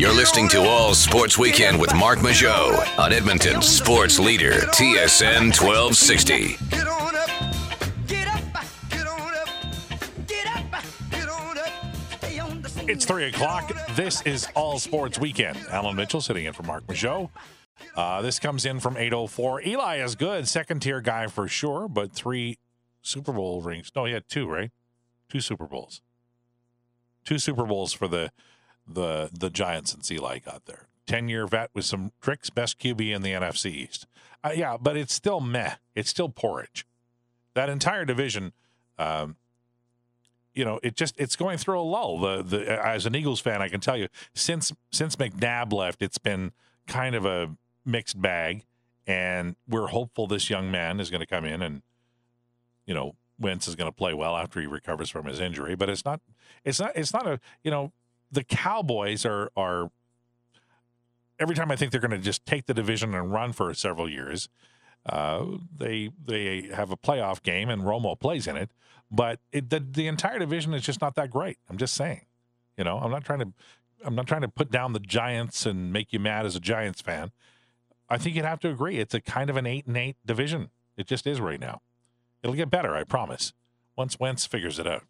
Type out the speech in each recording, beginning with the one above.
You're listening to All Sports Weekend with Mark Mageau on Edmonton's sports leader, TSN 1260. Get on up, get up, get on up, get up, get on up, stay on the scene. It's three o'clock. This is All Sports Weekend. Alan Mitchell sitting in for Mark Mageau. Uh, this comes in from 804. Eli is good, second tier guy for sure, but three Super Bowl rings. No, he had two, right? Two Super Bowls. Two Super Bowls for the the the Giants since Eli got there. Ten year vet with some tricks, best QB in the NFC East. Uh, yeah, but it's still meh. It's still porridge. That entire division. Um, you know, it just it's going through a lull. The the as an Eagles fan, I can tell you since since McNabb left, it's been kind of a mixed bag, and we're hopeful this young man is going to come in and you know Wentz is going to play well after he recovers from his injury. But it's not it's not it's not a you know the Cowboys are are every time I think they're going to just take the division and run for several years. Uh, they they have a playoff game and Romo plays in it, but it, the the entire division is just not that great. I'm just saying, you know, I'm not trying to I'm not trying to put down the Giants and make you mad as a Giants fan. I think you'd have to agree it's a kind of an eight and eight division. It just is right now. It'll get better, I promise. Once Wentz figures it out.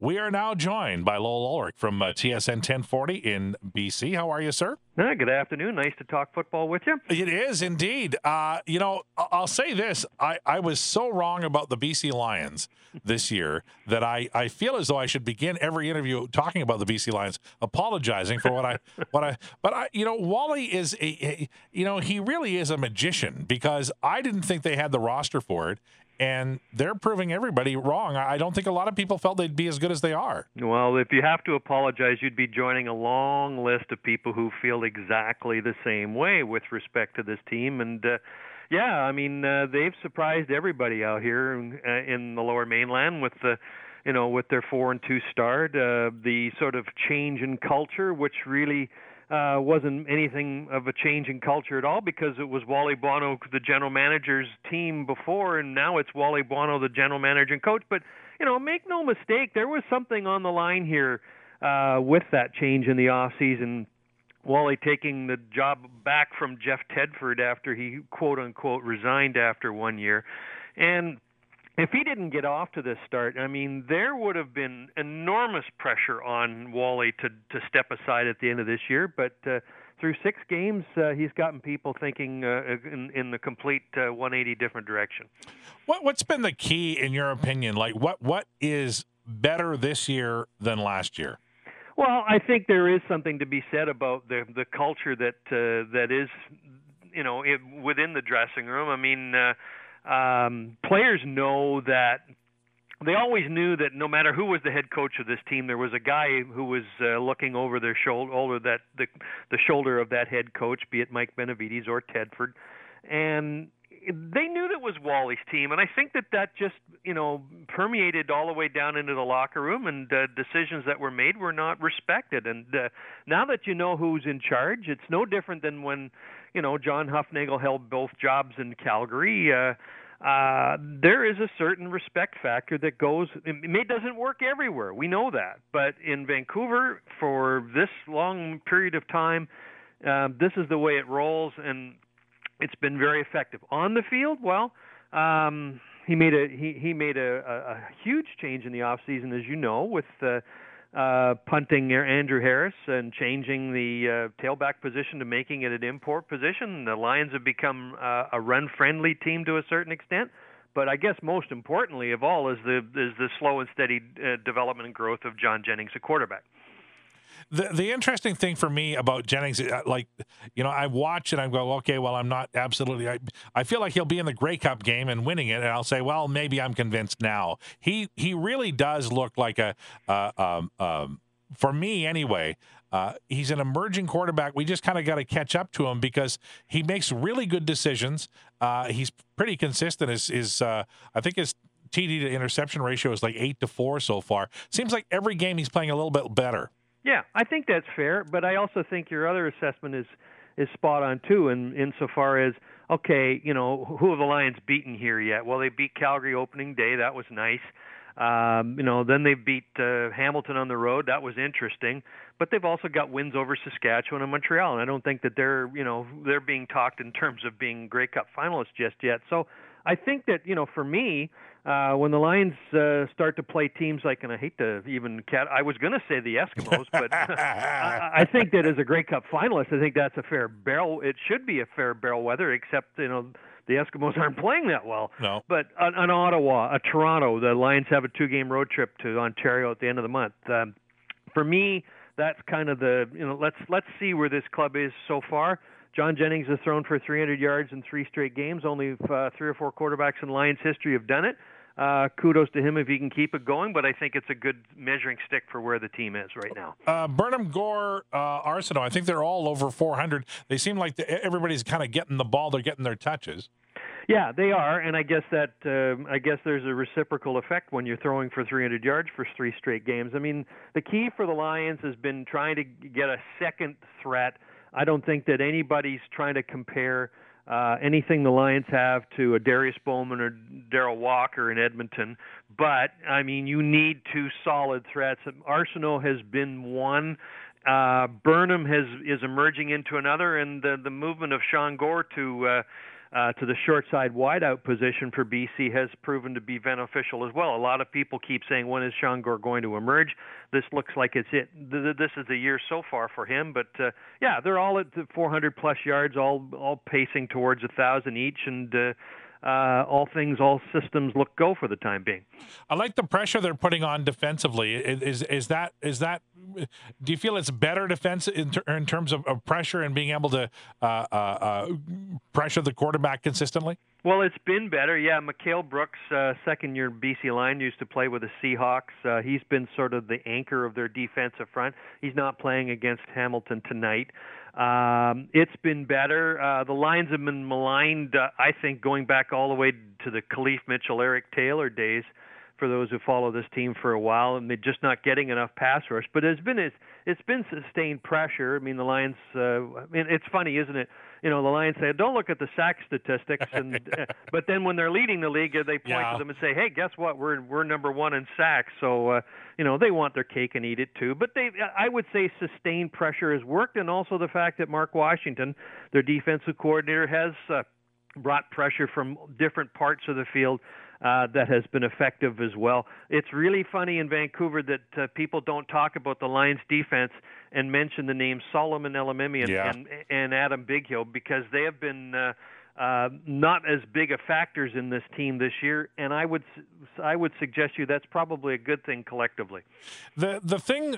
We are now joined by Lowell Ullrich from uh, TSN 1040 in BC. How are you, sir? Hi, good afternoon. Nice to talk football with you. It is indeed. Uh, you know, I'll say this: I, I was so wrong about the BC Lions this year that I, I feel as though I should begin every interview talking about the BC Lions, apologizing for what I what I. But I, you know, Wally is a, a you know he really is a magician because I didn't think they had the roster for it. And they're proving everybody wrong. I don't think a lot of people felt they'd be as good as they are. Well, if you have to apologize, you'd be joining a long list of people who feel exactly the same way with respect to this team. And uh, yeah, I mean, uh, they've surprised everybody out here in, uh, in the Lower Mainland with the. You know, with their four and two start, uh, the sort of change in culture, which really uh, wasn't anything of a change in culture at all because it was Wally Buono, the general manager's team before, and now it's Wally Buono, the general manager and coach. But you know, make no mistake, there was something on the line here uh, with that change in the off season. Wally taking the job back from Jeff Tedford after he quote unquote resigned after one year, and if he didn't get off to this start, I mean, there would have been enormous pressure on Wally to to step aside at the end of this year. But uh, through six games, uh, he's gotten people thinking uh, in, in the complete uh, 180 different direction. What what's been the key in your opinion? Like what what is better this year than last year? Well, I think there is something to be said about the the culture that uh, that is, you know, it, within the dressing room. I mean. Uh, um, players know that they always knew that no matter who was the head coach of this team, there was a guy who was uh, looking over their shoulder, over that the the shoulder of that head coach, be it Mike Benevides or Tedford, and they knew that was Wally's team, and I think that that just you know permeated all the way down into the locker room, and uh, decisions that were made were not respected. And uh, now that you know who's in charge, it's no different than when you know John Hufnagel held both jobs in Calgary. Uh, uh, there is a certain respect factor that goes. It doesn't work everywhere. We know that, but in Vancouver for this long period of time, uh, this is the way it rolls, and it's been very effective on the field. Well, um, he made a he he made a, a, a huge change in the off season, as you know, with uh, uh, punting Andrew Harris and changing the uh, tailback position to making it an import position. The Lions have become uh, a run-friendly team to a certain extent. But I guess most importantly of all is the is the slow and steady uh, development and growth of John Jennings, a quarterback. The the interesting thing for me about Jennings, uh, like you know, I watch and I go, okay, well, I'm not absolutely. I, I feel like he'll be in the Grey Cup game and winning it, and I'll say, well, maybe I'm convinced now. He he really does look like a, uh, um, um, for me anyway. Uh, he's an emerging quarterback. We just kind of got to catch up to him because he makes really good decisions. Uh, he's pretty consistent. His, his uh, I think his TD to interception ratio is like eight to four so far. Seems like every game he's playing a little bit better. Yeah, I think that's fair, but I also think your other assessment is is spot on too. In insofar as okay, you know, who have the Lions beaten here yet? Well, they beat Calgary opening day. That was nice. Um, you know, then they beat uh, Hamilton on the road. That was interesting. But they've also got wins over Saskatchewan and Montreal, and I don't think that they're, you know, they're being talked in terms of being Grey Cup finalists just yet. So I think that, you know, for me, uh, when the Lions uh, start to play teams like, and I hate to even cat, I was going to say the Eskimos, but I, I think that as a Grey Cup finalist, I think that's a fair barrel. It should be a fair barrel weather, except you know the Eskimos aren't playing that well. No. But an, an Ottawa, a Toronto, the Lions have a two-game road trip to Ontario at the end of the month. Um, for me, that's kind of the you know let's let's see where this club is so far. John Jennings has thrown for 300 yards in three straight games. Only uh, three or four quarterbacks in Lions history have done it. Uh, kudos to him if he can keep it going, but I think it's a good measuring stick for where the team is right now. Uh, Burnham, Gore, uh, Arceneaux, I think they're all over 400. They seem like the, everybody's kind of getting the ball. They're getting their touches. Yeah, they are, and I guess that uh, I guess there's a reciprocal effect when you're throwing for 300 yards for three straight games. I mean, the key for the Lions has been trying to get a second threat. I don't think that anybody's trying to compare uh, anything the Lions have to a Darius Bowman or Derel Walker in Edmonton. But I mean, you need two solid threats. Arceneaux has been one. Uh, Burnham has is emerging into another, and the the movement of Sean Gore to uh, uh, to the short side wideout position for BC has proven to be beneficial as well. A lot of people keep saying, when is Sean Gore going to emerge? This looks like it's it. This is the year so far for him. But uh, yeah, they're all at 400 plus yards, all all pacing towards a thousand each, and. Uh, uh, all things, all systems look go for the time being. I like the pressure they're putting on defensively. Is is that is that? Do you feel it's better defense in, ter- in terms of, of, pressure and being able to uh, uh, uh pressure the quarterback consistently? Well, it's been better. Yeah, Mic'hael Brooks, uh, second year BC line, used to play with the Seahawks. Uh, he's been sort of the anchor of their defensive front. He's not playing against Hamilton tonight. Um, it's been better. Uh, the lines have been maligned, uh, I think, going back all the way to the Khalif Mitchell, Eric Taylor days for those who follow this team for a while, and they're just not getting enough pass rush. But it's been it's, it's been sustained pressure. I mean, the Lions. Uh, I mean, it's funny, isn't it? You know, the Lions say, "Don't look at the sack statistics," and uh, but then when they're leading the league, they point yeah. to them and say, "Hey, guess what? We're we're number one in sacks." So uh, you know, they want their cake and eat it too. But they, I would say, sustained pressure has worked, and also the fact that Mark Washington, their defensive coordinator, has. Uh, brought pressure from different parts of the field uh, that has been effective as well. It's really funny in Vancouver that uh, people don't talk about the Lions defense and mention the names Solomon Elimimi and, yeah. and, and Adam Bighill because they have been uh, uh, not as big a factors in this team this year, and I would I would suggest you that's probably a good thing collectively. The the thing,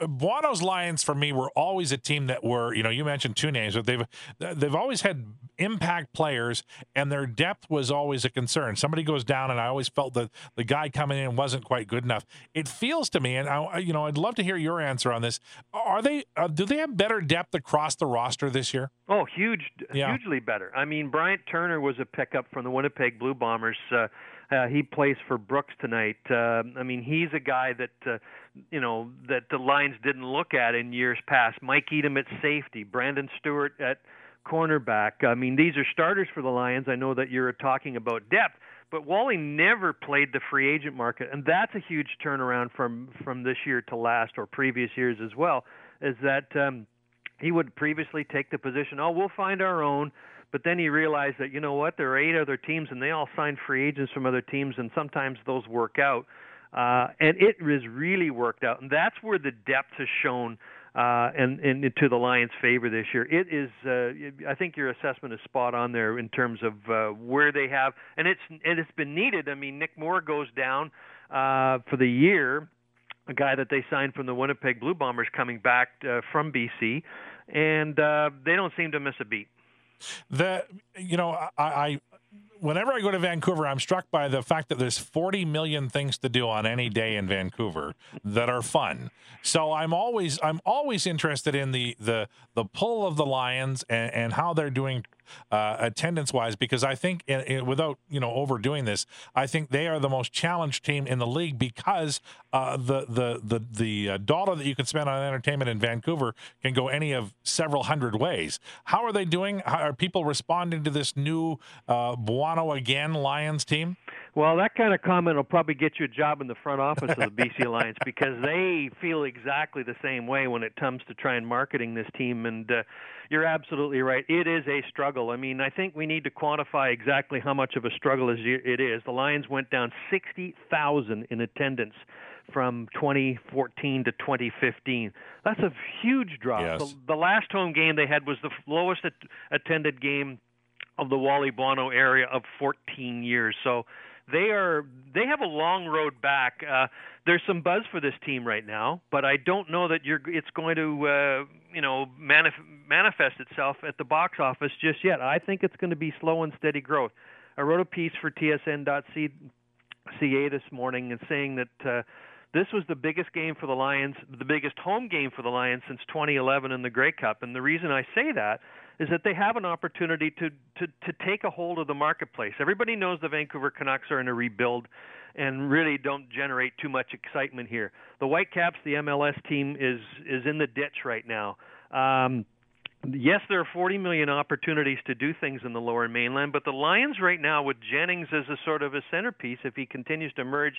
Buono's Lions for me were always a team that were you know you mentioned two names, but they've they've always had impact players, and their depth was always a concern. Somebody goes down, and I always felt that the guy coming in wasn't quite good enough. It feels to me, and I you know I'd love to hear your answer on this. Are they uh, do they have better depth across the roster this year? Oh, huge, Yeah. hugely better. I mean, Bryant Turner was a pickup from the Winnipeg Blue Bombers. Uh, uh, he plays for Brooks tonight. Uh, I mean, he's a guy that uh, you know that the Lions didn't look at in years past. Mike Edem at safety, Brandon Stewart at cornerback. I mean, these are starters for the Lions. I know that you're talking about depth, but Wally never played the free agent market, and that's a huge turnaround from from this year to last or previous years as well. Is that um, he would previously take the position, oh, we'll find our own. But then he realized that, you know what, there are eight other teams and they all signed free agents from other teams, and sometimes those work out. Uh, and it has really worked out. And that's where the depth has shown uh, and, and to the Lions' favor this year. It is, uh, I think your assessment is spot on there in terms of uh, where they have, and it's and it's been needed. I mean, Nick Moore goes down uh, for the year, a guy that they signed from the Winnipeg Blue Bombers coming back uh, from BC, and uh, they don't seem to miss a beat. The you know I, I whenever I go to Vancouver, I'm struck by the fact that there's 40 million things to do on any day in Vancouver that are fun. So I'm always I'm always interested in the the the pull of the Lions and, and how they're doing uh, attendance wise because I think in, in, without you know overdoing this, I think they are the most challenged team in the league because uh, the the the the uh, dollar that you can spend on entertainment in Vancouver can go any of several hundred ways. How are they doing? How, are people responding to this new uh, Buono again Lions team? Well, that kind of comment will probably get you a job in the front office of the BC Lions because they feel exactly the same way when it comes to trying marketing this team. And uh, you're absolutely right; it is a struggle. I mean, I think we need to quantify exactly how much of a struggle it is. The Lions went down 60,000 in attendance from 2014 to 2015. That's a huge drop. Yes. The, the last home game they had was the lowest at- attended game of the Wally Buono area of 14 years. So they are they have a long road back. Uh, there's some buzz for this team right now, but I don't know that you're it's going to uh, you know manif- manifest itself at the box office just yet. I think it's going to be slow and steady growth. I wrote a piece for TSN.ca this morning and saying that uh, this was the biggest game for the Lions, the biggest home game for the Lions since 2011 in the Grey Cup. And the reason I say that is that they have an opportunity to, to, to take a hold of the marketplace. Everybody knows the Vancouver Canucks are in a rebuild and really don't generate too much excitement here. The Whitecaps, the MLS team, is is in the ditch right now. Um, yes, there are 40 million opportunities to do things in the lower mainland, but the Lions right now, with Jennings as a sort of a centerpiece, if he continues to emerge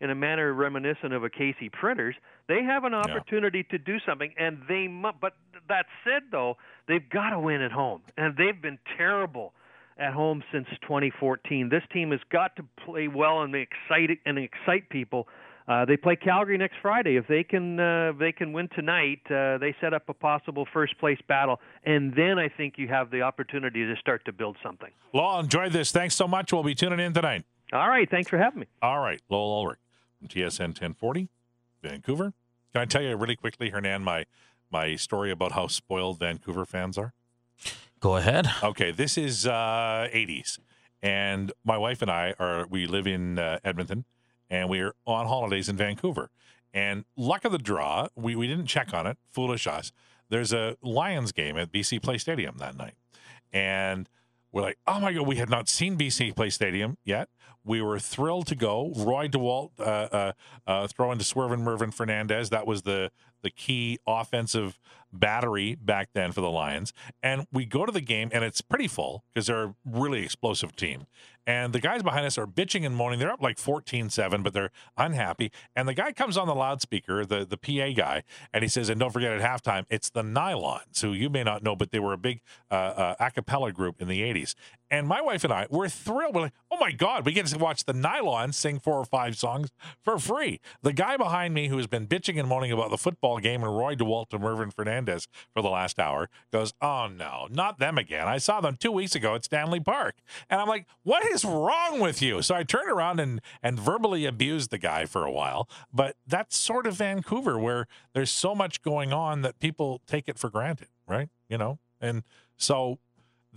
in a manner reminiscent of a Casey Printers, they have an opportunity to do something, and they. Mu- but that said, though, they've got to win at home, and they've been terrible at home since 2014. This team has got to play well and excite and excite people. Uh, they play Calgary next Friday. If they can, uh, they can win tonight. Uh, they set up a possible first place battle, and then I think you have the opportunity to start to build something. Law, enjoyed this. Thanks so much. We'll be tuning in tonight. All right, thanks for having me. All right, Lowell Ullrich TSN 1040, Vancouver. Can I tell you really quickly, Hernan, my my story about how spoiled Vancouver fans are? Go ahead. Okay, this is uh, 80s, and my wife and I are we live in uh, Edmonton, and we're on holidays in Vancouver. And luck of the draw, we we didn't check on it. Foolish us. There's a Lions game at BC Place Stadium that night, and we're like, oh my god, we had not seen BC Place Stadium yet. We were thrilled to go. Roy DeWalt uh, uh, uh, throwing to Swervin Mervin Fernandez. That was the the key offensive battery back then for the Lions. And we go to the game, and it's pretty full because they're a really explosive team. And the guys behind us are bitching and moaning. They're up like 14 7, but they're unhappy. And the guy comes on the loudspeaker, the, the PA guy, and he says, and don't forget at halftime, it's the Nylons, who you may not know, but they were a big uh, uh, a cappella group in the 80s. And my wife and I were thrilled. We're like, oh my God, we get to watch the Nylons sing four or five songs for free. The guy behind me who has been bitching and moaning about the football game and Roy DeWalt to Mervin Fernandez for the last hour goes, oh no, not them again. I saw them two weeks ago at Stanley Park. And I'm like, what is wrong with you? So I turned around and, and verbally abused the guy for a while. But that's sort of Vancouver where there's so much going on that people take it for granted, right? You know? And so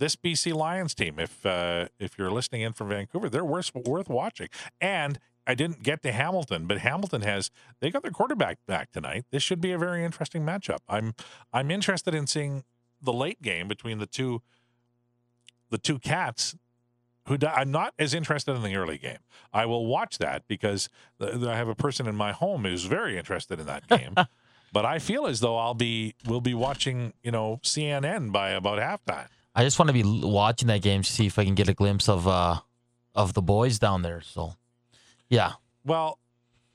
this BC Lions team, if uh, if you're listening in from Vancouver, they're worth worth watching. And I didn't get to Hamilton, but Hamilton has they got their quarterback back tonight. This should be a very interesting matchup. I'm I'm interested in seeing the late game between the two the two cats. Who di- I'm not as interested in the early game. I will watch that because th- th- I have a person in my home who's very interested in that game. but I feel as though I'll be we'll be watching you know CNN by about halftime. I just want to be watching that game to see if I can get a glimpse of uh of the boys down there. So, yeah, Well,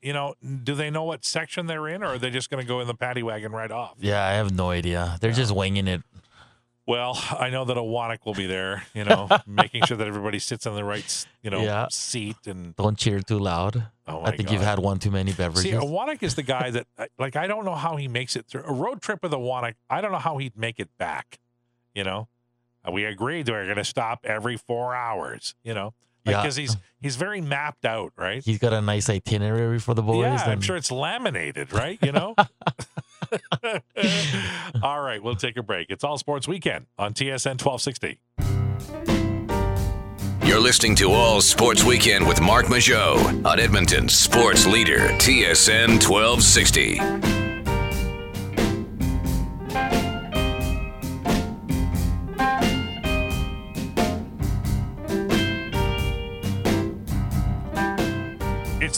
you know, do they know what section they're in, or are they just going to go in the paddy wagon right off? yeah, I have no idea. They're just winging it. Well, I know that a Wannock will be there, you know, making sure that everybody sits in the right, you know, Yeah. seat. And Don't cheer too loud. oh I think God. you've had one too many beverages. See, a Wannock is the guy that, like, I don't know how he makes it through a road trip with a Wannock. I don't know how he'd make it back. You know, we agreed we're going to stop every four hours. You know, Yeah. because he's he's very mapped out, right? He's got a nice itinerary for the boys. Yeah, I'm sure it's laminated, right? You know? all right, we'll take a break. It's All Sports Weekend on TSN 1260. You're listening to All Sports Weekend with Mark Majot on Edmonton's sports leader, TSN 1260.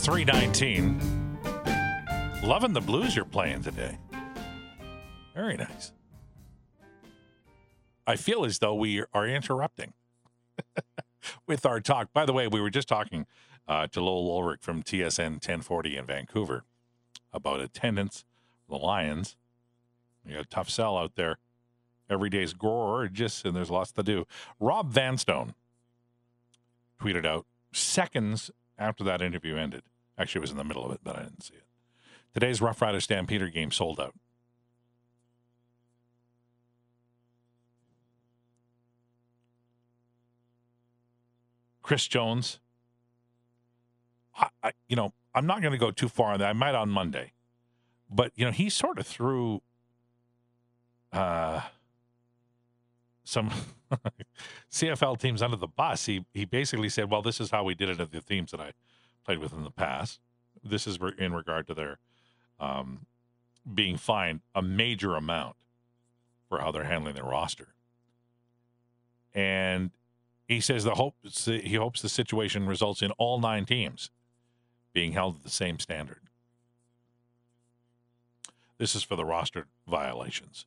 319. Loving the blues you're playing today. Very nice. I feel as though we are interrupting with our talk. By the way, we were just talking uh, to Lowell Ullrich from TSN 1040 in Vancouver about attendance, the Lions. You got a tough sell out there. Every day's gorgeous, and there's lots to do. Rob Vanstone tweeted out seconds after that interview ended. Actually, it was in the middle of it, but I didn't see it. Today's Rough Rider Stampeder game sold out. Chris Jones. I, I, you know, I'm not going to go too far on that. I might on Monday, but you know, he sort of threw uh, some CFL teams under the bus. He he basically said, "Well, this is how we did it at the teams that I played with in the past. This is re- in regard to their um, being fined a major amount for how they're handling their roster." And he says the hope he hopes the situation results in all nine teams being held to the same standard. This is for the roster violations.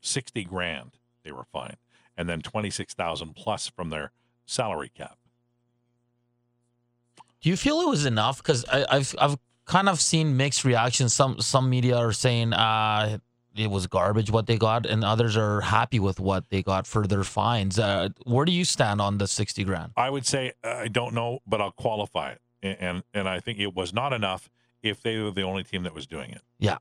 60 grand they were fined and then 26,000 plus from their salary cap. Do you feel it was enough? Because I've I've kind of seen mixed reactions. Some some media are saying uh, it was garbage what they got, and others are happy with what they got for their fines. Uh, where do you stand on the sixty grand? I would say uh, I don't know, but I'll qualify it, and, and and I think it was not enough if they were the only team that was doing it. Yeah.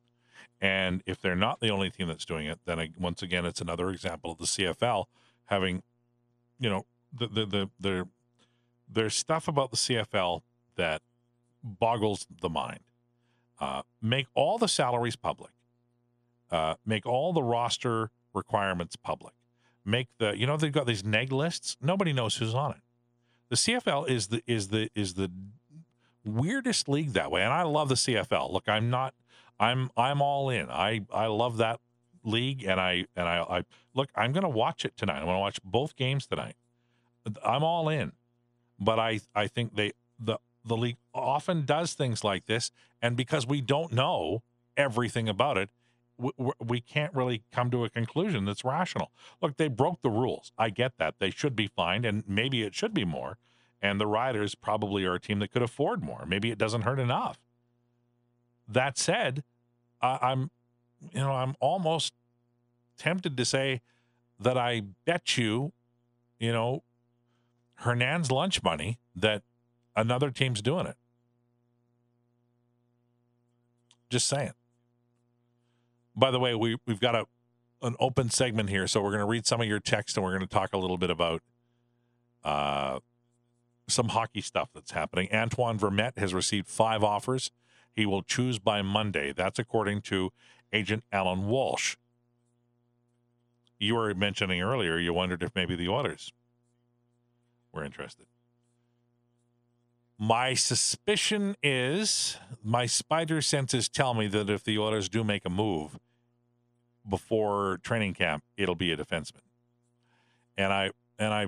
And if they're not the only team that's doing it, then I, once again, it's another example of the CFL having, you know, the the the, the there's stuff about the CFL that boggles the mind. Uh, make all the salaries public. Uh, make all the roster requirements public. Make the you know they've got these neg lists. Nobody knows who's on it. The CFL is the is the is the weirdest league that way, and I love the CFL. Look, I'm not. I'm I'm all in. I I love that league, and I and I, I look. I'm going to watch it tonight. I'm going to watch both games tonight. I'm all in, but I I think they the the league often does things like this, and because we don't know everything about it, we, we can't really come to a conclusion that's rational. Look, they broke the rules. I get that. They should be fined, and maybe it should be more. And the Riders probably are a team that could afford more. Maybe it doesn't hurt enough. That said, I, I'm, you know, I'm almost tempted to say that I bet you, you know, Hernan's lunch money that another team's doing it. Just saying. By the way, we we've got a an open segment here, so we're going to read some of your text and we're going to talk a little bit about uh, some hockey stuff that's happening. Antoine Vermette has received five offers. He will choose by Monday. That's according to agent Allan Walsh. You were mentioning earlier, you wondered if maybe the Oilers were interested. My suspicion is, my spider senses tell me that if the Oilers do make a move before training camp, it'll be a defenseman. And I and I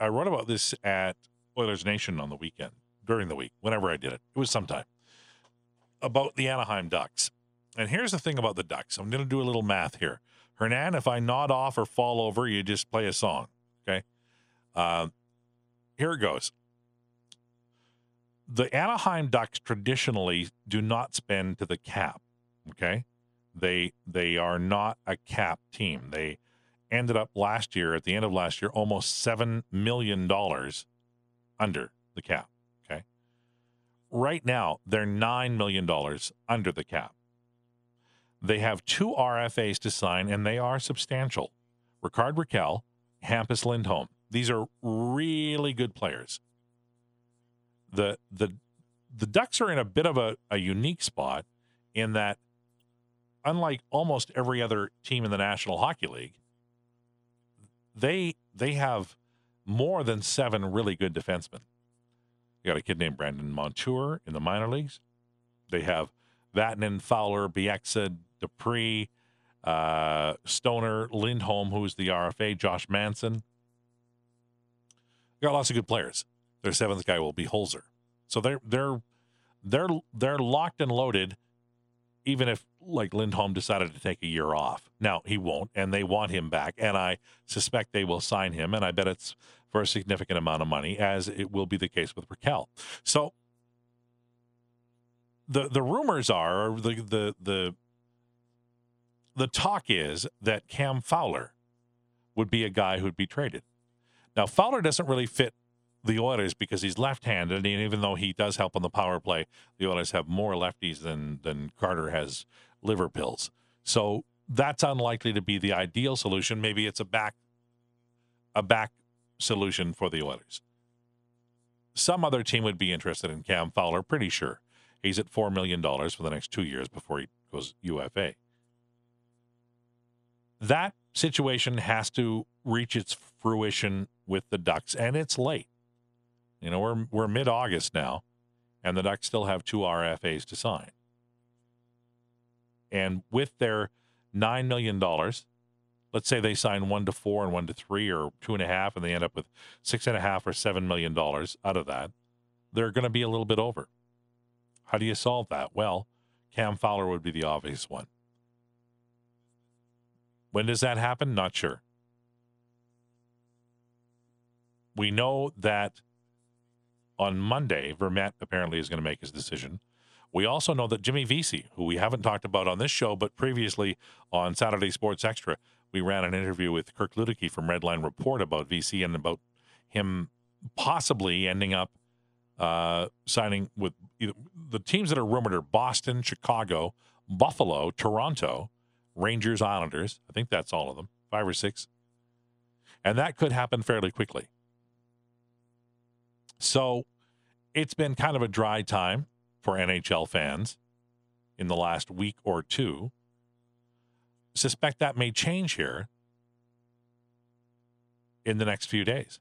I, wrote about this at Oilers Nation on the weekend during the week, whenever I did it. It was sometime about the Anaheim Ducks. And here's the thing about the Ducks. I'm going to do a little math here. Hernan, if I nod off or fall over, you just play a song. Okay. Uh, here it goes. The Anaheim Ducks traditionally do not spend to the cap. Okay. They they are not a cap team. They ended up last year at the end of last year almost seven million dollars under the cap. Okay. Right now, they're $9 million under the cap. They have two RFAs to sign, and they are substantial. Rickard Rakell, Hampus Lindholm. These are really good players. The the the Ducks are in a bit of a, a unique spot in that unlike almost every other team in the National Hockey League, they they have more than seven really good defensemen. You got a kid named Brandon Montour in the minor leagues. They have Vatanen, Fowler, Bieksa, Dupree, uh, Stoner, Lindholm, who's the RFA, Josh Manson. got lots of good players. Their seventh guy will be Holzer. So they're they're they're they're locked and loaded even if like Lindholm decided to take a year off. Now he won't, and they want him back, and I suspect they will sign him, and I bet it's for a significant amount of money, as it will be the case with Rakell. So the the rumors are the the the the talk is that Cam Fowler would be a guy who'd be traded. Now Fowler doesn't really fit the Oilers because he's left-handed, and even though he does help on the power play, the Oilers have more lefties than than Carter has liver pills. So that's unlikely to be the ideal solution. Maybe it's a back a back solution for the Oilers. Some other team would be interested in Cam Fowler, pretty sure. He's at $4 million for the next two years before he goes UFA. That situation has to reach its fruition with the Ducks, and it's late. You know, we're, we're mid August now, and the Ducks still have two RFAs to sign. And with their $9 million, let's say they sign one to four and one to three or two and a half, and they end up with six and a half or seven million dollars out of that, they're going to be a little bit over. How do you solve that? Well, Cam Fowler would be the obvious one. When does that happen? Not sure. We know that on Monday, Vermette apparently is going to make his decision. We also know that Jimmy Vesey, who we haven't talked about on this show, but previously on Saturday Sports Extra, we ran an interview with Kirk Luedeke from Redline Report about Vesey and about him possibly ending up uh, signing with either, the teams that are rumored are Boston, Chicago, Buffalo, Toronto, Rangers, Islanders. I think that's all of them, five or six. And that could happen fairly quickly. So it's been kind of a dry time for NHL fans in the last week or two. Suspect that may change here in the next few days.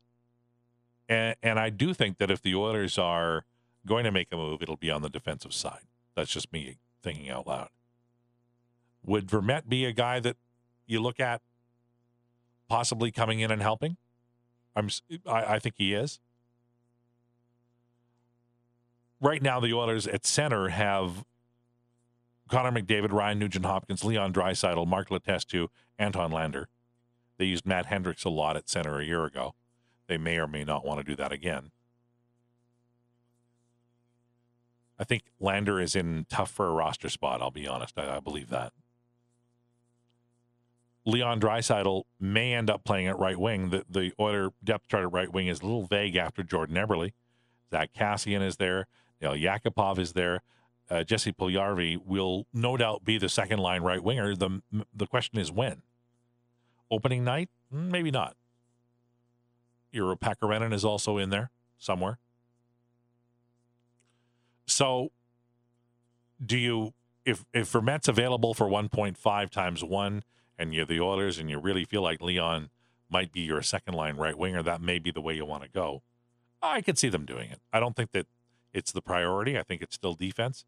And, and I do think that if the Oilers are going to make a move, it'll be on the defensive side. That's just me thinking out loud. Would Vermette be a guy that you look at possibly coming in and helping? I'm, I, I think he is right now the Oilers at center have Connor McDavid, Ryan Nugent Hopkins, Leon Draisaitl, Mark Letestu, Anton Lander. They used Matt Hendricks a lot at center a year ago. They may or may not want to do that again. I think Lander is in tough for a roster spot. I'll be honest. I, I believe that. Leon Draisaitl may end up playing at right wing. The the Oiler depth chart at right wing is a little vague after Jordan Eberle. Zack Kassian is there. You know, Yakupov is there. Uh, Jesse Puljujarvi will no doubt be the second line right winger. The the question is when. Opening night, Mm, maybe not. Iiro Pakarinen is also in there somewhere. So, do you if if Vermette's available for 1.5 times one, and you're the Oilers, and you really feel like Leon might be your second line right winger, that may be the way you want to go. I could see them doing it. I don't think that it's the priority. I think it's still defense.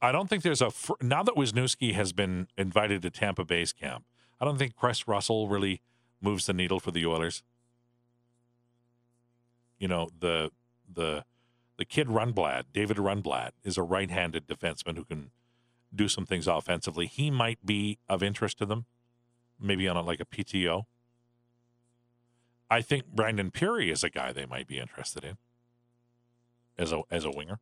I don't think there's a fr- now that Wisniewski has been invited to Tampa Bay's camp. I don't think Chris Russell really moves the needle for the Oilers. You know the the the kid Rundblad, David Rundblad, is a right-handed defenseman who can do some things offensively. He might be of interest to them, maybe on a, like a PTO. I think Brandon Pirri is a guy they might be interested in as a as a winger.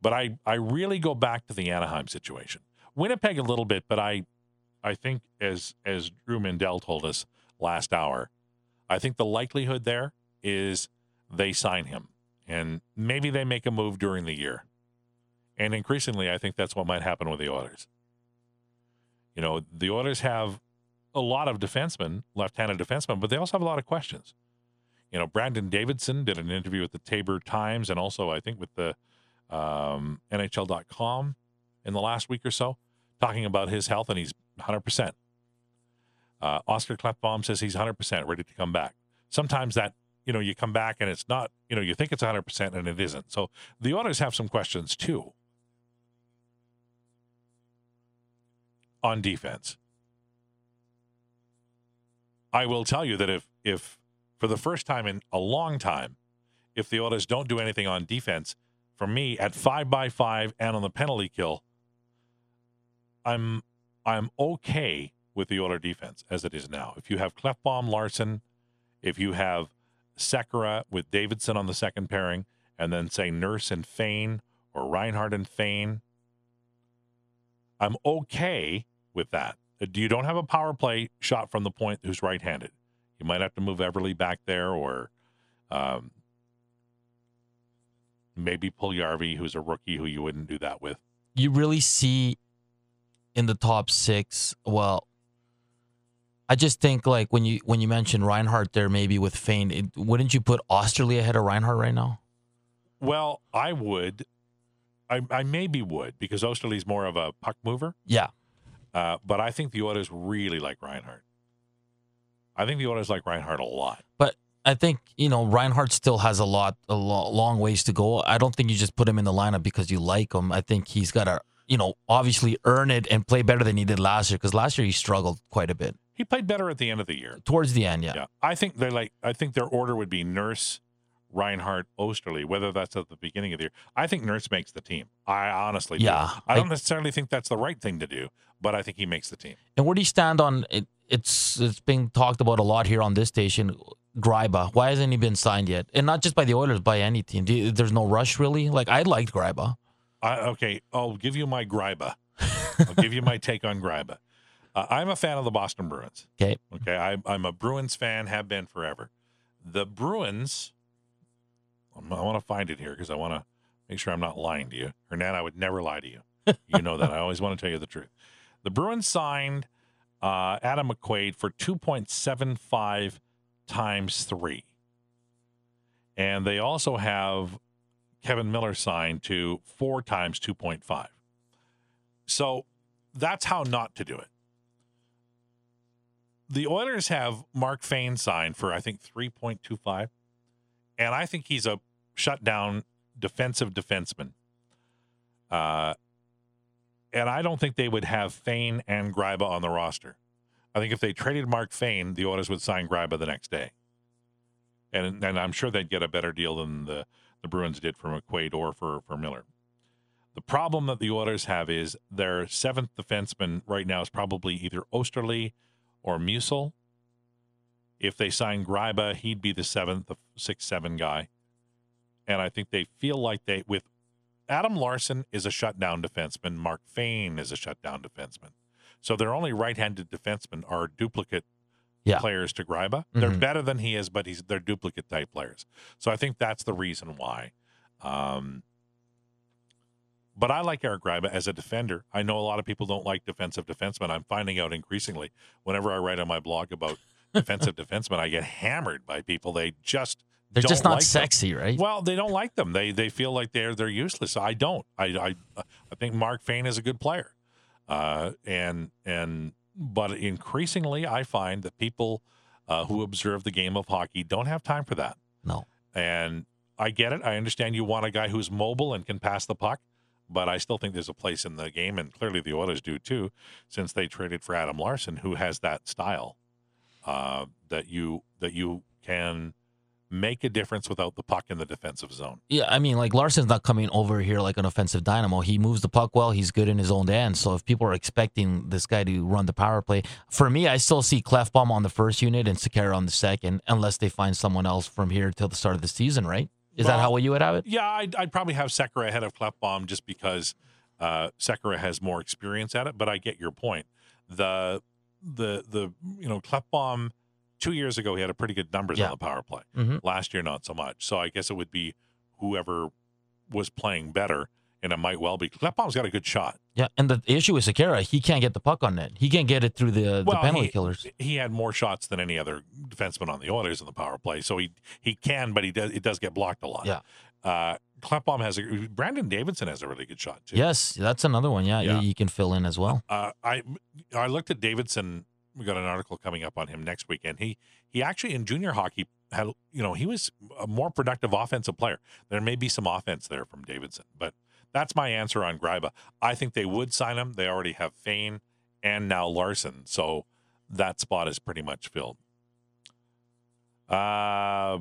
But I, I really go back to the Anaheim situation. Winnipeg a little bit, but I I think as as Drew Mindell told us last hour, I think the likelihood there is they sign him. And maybe they make a move during the year. And increasingly I think that's what might happen with the Oilers. You know, the Oilers have a lot of defensemen, left-handed defensemen, but they also have a lot of questions. You know, Brandon Davidson did an interview with the Taber Times and also I think with the um, NHL.com in the last week or so, talking about his health, and he's 100%. Uh, Oscar Klefbom says he's 100% ready to come back. Sometimes that, you know, you come back and it's not, you know, you think it's 100% and it isn't. So the Oilers have some questions too on defense. I will tell you that if if for the first time in a long time, if the Oilers don't do anything on defense, for me at five by five and on the penalty kill, I'm I'm okay with the Oiler defense as it is now. If you have Klefbom, Larsson, if you have Sekera with Davidson on the second pairing, and then say Nurse and Fayne or Reinhart and Fayne, I'm okay with that. Uh, You don't have a power play shot from the point who's right-handed. You might have to move Eberle back there, or um, maybe Puljujarvi, who's a rookie, who you wouldn't do that with. You really see in the top six. Well, I just think like when you when you mentioned Reinhart there, maybe with Fayne, it, wouldn't you put Oesterle ahead of Reinhart right now? Well, I would. I, I maybe would because Oesterle's more of a puck mover. Yeah, Uh, but I think the Oilers really like Reinhart. I think the Oilers like Reinhart a lot. but I think you know Reinhart still has a lot, a lo- long ways to go. I don't think you just put him in the lineup because you like him. I think he's got to, you know, obviously earn it and play better than he did last year because last year he struggled quite a bit He played better at the end of the year. towards the end. Yeah, Yeah, I think they like. I think their order would be Nurse, Reinhart, Oesterle. Whether that's at the beginning of the year, I think Nurse makes the team. I honestly, do. Yeah, I don't I- necessarily think that's the right thing to do, but I think he makes the team. And where do you stand on it? It's it's being talked about a lot here on this station. Gryba, why hasn't he been signed yet? And not just by the Oilers, by any team. Do you- there's no rush really. Like I liked Gryba. I, okay, I'll give you my Gryba. I'll give you my take on Gryba. Uh, I'm a fan of the Boston Bruins. Okay, Okay, I, I'm a Bruins fan, have been forever. The Bruins, I'm- I want to find it here because I want to make sure I'm not lying to you. Hernan, I would never lie to you. You know that. I always want to tell you the truth. The Bruins signed uh, Adam McQuaid for 2.75 times three. And they also have Kevan Miller signed to four times 2.5. So that's how not to do it the Oilers have Mark Fayne signed for I think 3.25 and I think he's a shutdown defensive defenseman. Uh and I don't think they would have Fayne and Gryba on the roster. I think if they traded Mark Fayne, the Oilers would sign Gryba the next day. And and I'm sure they'd get a better deal than the the Bruins did for McQuaid or for for Miller. The problem that the Oilers have is their seventh defenseman right now is probably either Oesterle or Musil. If they sign Gryba, he'd be the seventh, the six, seven guy. And I think they feel like they, with Adam Larsson is a shutdown defenseman, Mark Fayne is a shutdown defenseman. So their only right-handed defensemen are duplicate Yeah. players to Gryba. They're Mhm. better than he is, but he's they're duplicate type players. So I think that's the reason why. Um, but I like Eric Gryba as a defender. I know a lot of people don't like defensive defensemen. I'm finding out increasingly whenever I write on my blog about defensive defensemen, I get hammered by people. They just they're just not like them. sexy, right? Well, they don't like them. They they feel like they're they're useless. I don't. I I I think Mark Fayne is a good player, uh, and and but increasingly I find that people uh, who observe the game of hockey don't have time for that. no. And I get it. I understand you want a guy who's mobile and can pass the puck, but I still think there's a place in the game, and clearly the Oilers do too, since they traded for Adam Larsson, who has that style uh, that you that you can make a difference without the puck in the defensive zone. Yeah, I mean, like Larsson's not coming over here like an offensive dynamo. He moves the puck well. He's good in his own end. So if people are expecting this guy to run the power play, for me, I still see Klefbom on the first unit and Sekera on the second, unless they find someone else from here till the start of the season, right? Is that Well, how you would have it? Yeah, I'd, I'd probably have Sekera ahead of Klefbom just because uh, Sekera has more experience at it. But I get your point. The the the you know Klefbom two years ago he had a pretty good numbers Yeah. on the power play. Mhm. Last year not so much. So I guess it would be whoever was playing better, and it might well be Klefbom's got a good shot. Yeah, and the issue with Sekera, he can't get the puck on net. He can't get it through the, the penalty he, killers. He had more shots than any other defenseman on the Oilers in the power play, so he he can, but he does it does get blocked a lot. Yeah. Uh, Klefbom has a Brandon Davidson has a really good shot too. Yes, that's another one. Yeah, Yeah. You, you can fill in as well. Uh, I I looked at Davidson. We got an article coming up on him next weekend. He he actually in junior hockey had you know he was a more productive offensive player. There may be some offense there from Davidson, but that's my answer on Gryba. I think they would sign him. They already have Fayne and now Larsson, so that spot is pretty much filled. Uh,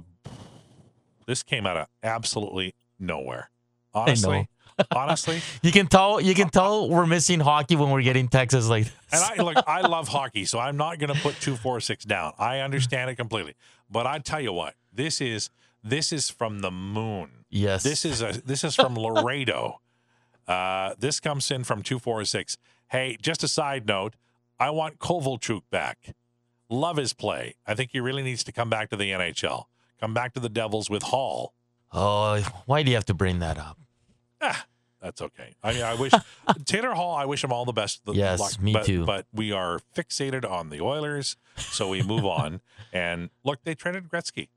this came out of absolutely nowhere. Honestly, honestly. You can tell. You can tell we're missing hockey when we're getting Texas like. And I look, I love hockey, so I'm not going to put two, four, six down. I understand it completely, but I tell you what, this is this is from the moon. yes. This is a this is from Laredo. Uh, this comes in from two, four, six. Hey, just a side note, I want Kovalchuk back. Love his play. I think he really needs to come back to the NHL. Come back to the Devils with Hall. Oh, why do you have to bring that up? Ah, that's okay. I mean, I wish Taylor Hall. I wish him all the best. of Yes, luck, me but, too. But we are fixated on the Oilers, so we move on. And look, they traded Gretzky.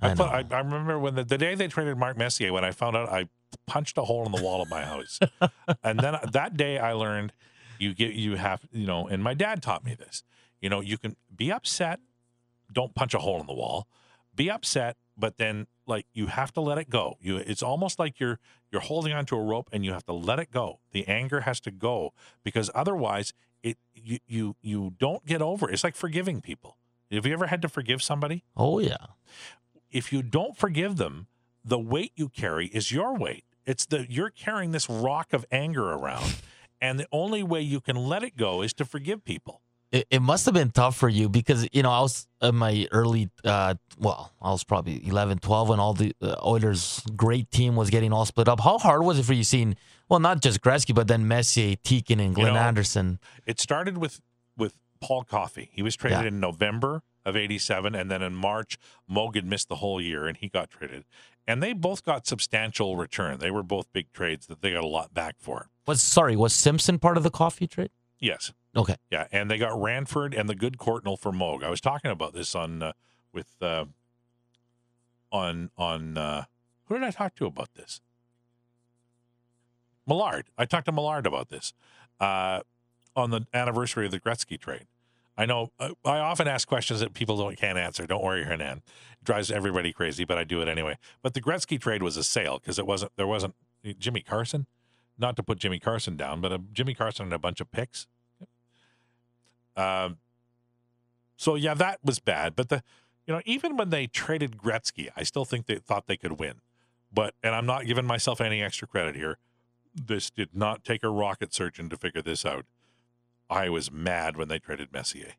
I, I know. I, I remember when the, the day they traded Mark Messier, when I found out, I punched a hole in the wall of my house. and then that day, I learned you get you have you know, and my dad taught me this. You know, you can be upset, don't punch a hole in the wall. Be upset, but then like you have to let it go. You it's almost like you're you're holding onto a rope and you have to let it go. The anger has to go because otherwise it you you you don't get over. it. It's like forgiving people. Have you ever had to forgive somebody? Oh yeah. If you don't forgive them, the weight you carry is your weight. It's the you're carrying this rock of anger around, and the only way you can let it go is to forgive people. It, it must have been tough for you because you know I was in my early, uh, well, I was probably 11, 12 when all the uh, Oilers' great team was getting all split up. How hard was it for you seeing, well, not just Gretzky, but then Messier, Teakin, and Glenn know, Anderson? It started with with Paul Coffey. He was traded Yeah. in November of '87, and then in March, Mogan missed the whole year, and he got traded. And they both got substantial return. They were both big trades that they got a lot back for. Was sorry, was Simpson part of the Coffey trade? Yes. Okay. Yeah, and they got Ranford and the good Courtnall for Moog. I was talking about this on uh, with uh, on on uh, who did I talk to about this? Millard. I talked to Millard about this uh, on the anniversary of the Gretzky trade. I know uh, I often ask questions that people don't can't answer. Don't worry, Hernan. It drives everybody crazy, but I do it anyway. But the Gretzky trade was a sale because it wasn't there wasn't Jimmy Carson. Not to put Jimmy Carson down, but a Jimmy Carson and a bunch of picks. Um, so yeah, that was bad. But the, you know, even when they traded Gretzky, I still think they thought they could win. But and I'm not giving myself any extra credit here. This did not take a rocket surgeon to figure this out. I was mad when they traded Messier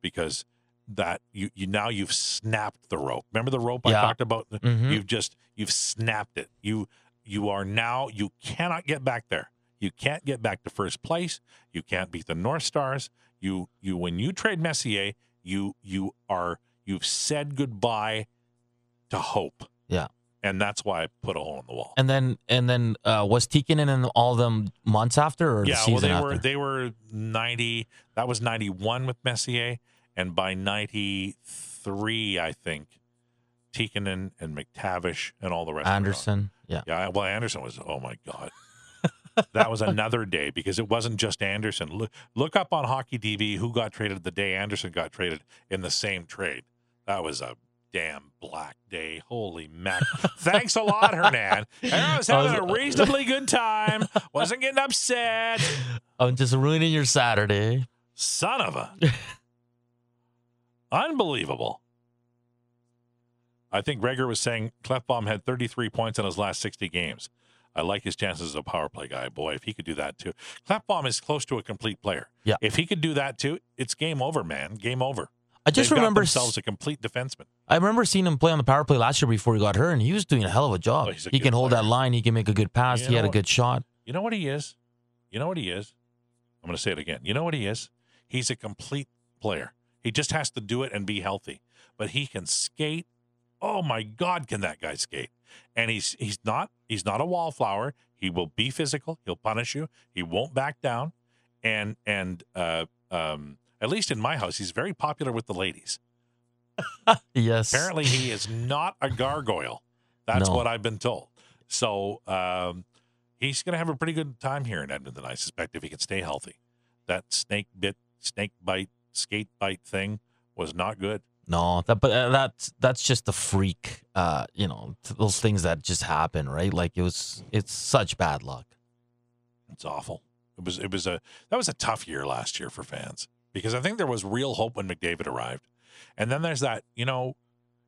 because that you you now you've snapped the rope. Remember the rope I talked about? Mhm. You've just you've snapped it. You you are now you cannot get back there. You can't get back to first place. You can't beat the North Stars. You you when you trade Messier, you you are you've said goodbye to hope. Yeah. And that's why I put a hole in the wall. And then and then uh, was Teakin in all them months after or the yeah, well they after? were they were 90 that was 91 with Messier and by 93 I think Tikkanen and McTavish and all the rest. Anderson. Yeah. Yeah, well, Anderson was. Oh my God, that was another day because it wasn't just Anderson. Look, look up on Hockey DB who got traded the day Anderson got traded in the same trade. That was a damn black day. Holy mac! Thanks a lot, Hernan. And I was having a reasonably good time. Wasn't getting upset. I'm just ruining your Saturday. Son of a. Unbelievable. I think Gregor was saying Klefbom had 33 points in his last 60 games. I like his chances as a power play guy. Boy, if he could do that too. Klefbom is close to a complete player. Yeah. If he could do that too, it's game over, man. Game over. I just They've remember themselves a complete defenseman. I remember seeing him play on the power play last year before he got hurt, and he was doing a hell of a job. Oh, a he can hold that line. He can make a good pass. You he had know a good shot. You know what he is? You know what he is? I'm going to say it again. You know what he is? He's a complete player. He just has to do it and be healthy. But he can skate. Oh my God, can that guy skate? And he's he's not he's not a wallflower. He will be physical. He'll punish you. He won't back down. And and uh, um, at least in my house, he's very popular with the ladies. Yes. Apparently, he is not a gargoyle. That's No. what I've been told. So um, he's going to have a pretty good time here in Edmonton, I suspect, if he can stay healthy. That snake bit, snake bite, skate bite thing was not good. No, that but uh, that's that's just a freak. Uh, you know, those things that just happen, right? Like it was, it's such bad luck. It's awful. It was. It was a. That was a tough year last year for fans because I think there was real hope when McDavid arrived, and then there's that. You know,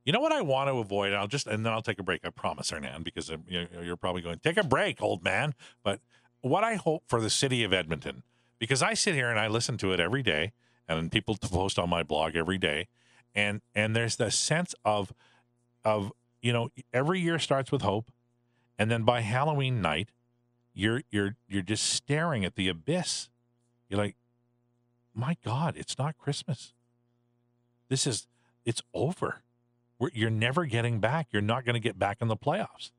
You know what I want to avoid? I'll just and then I'll take a break. I promise, Hernan, because um, you- you're probably going take a break, old man. But what I hope for the city of Edmonton, because I sit here and I listen to it every day, and people post on my blog every day, and and there's the sense of of you know every year starts with hope, and then by Halloween night, you're you're you're just staring at the abyss. You're like, my God, it's not Christmas. This is it's over. We're, you're never getting back. You're not going to get back in the playoffs.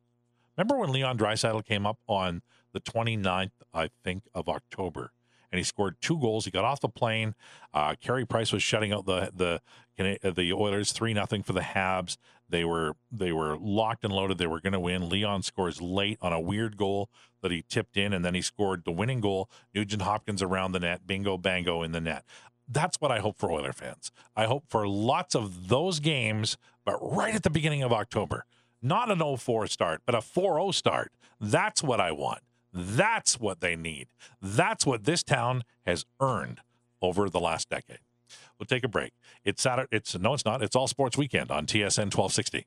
Remember when Leon Draisaitl came up on the 29th, I think, of October, and he scored two goals. He got off the plane. Uh, Carey Price was shutting out the the uh, the Oilers three nothing for the Habs. They were they were locked and loaded. They were going to win. Leon scores late on a weird goal that he tipped in, and then he scored the winning goal. Nugent Hopkins around the net. Bingo bango in the net. That's what I hope for Oiler fans. I hope for lots of those games, but right at the beginning of October. Not an 0-4 start, but a 4-0 start. That's what I want. That's what they need. That's what this town has earned over the last decade. We'll take a break. It's Saturday. It's no, it's not. It's all sports weekend on TSN 1260.